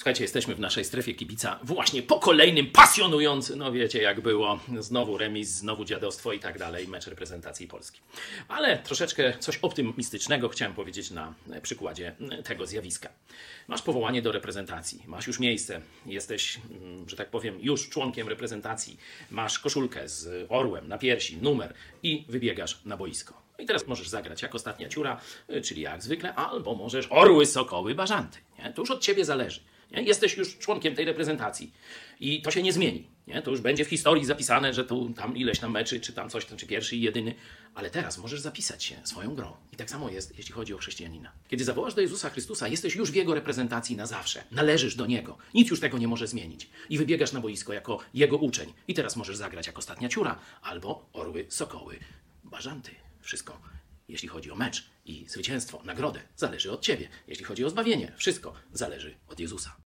Słuchajcie, jesteśmy w naszej strefie kibica właśnie po kolejnym pasjonującym, no wiecie jak było, znowu remis, znowu dziadostwo i tak dalej, mecz reprezentacji Polski. Ale troszeczkę coś optymistycznego chciałem powiedzieć na przykładzie tego zjawiska. Masz powołanie do reprezentacji, masz już miejsce, jesteś, mm, że tak powiem, już członkiem reprezentacji, masz koszulkę z orłem na piersi, numer i wybiegasz na boisko. I teraz możesz zagrać jak ostatnia ciura, czyli jak zwykle, albo możesz orły, sokoły, bażanty. Nie? To już od ciebie zależy. Nie? Jesteś już członkiem tej reprezentacji i to się nie zmieni. Nie? To już będzie w historii zapisane, że tu tam ileś tam meczy, czy tam coś, czy pierwszy i jedyny. Ale teraz możesz zapisać się swoją grą. I tak samo jest, jeśli chodzi o chrześcijanina. Kiedy zawołasz do Jezusa Chrystusa, jesteś już w Jego reprezentacji na zawsze. Należysz do Niego. Nic już tego nie może zmienić. I wybiegasz na boisko jako Jego uczeń. I teraz możesz zagrać jak ostatnia ciura, albo orły, sokoły, bażanty. Wszystko jeśli chodzi o mecz i zwycięstwo, nagrodę, zależy od Ciebie. Jeśli chodzi o zbawienie, wszystko zależy od Jezusa.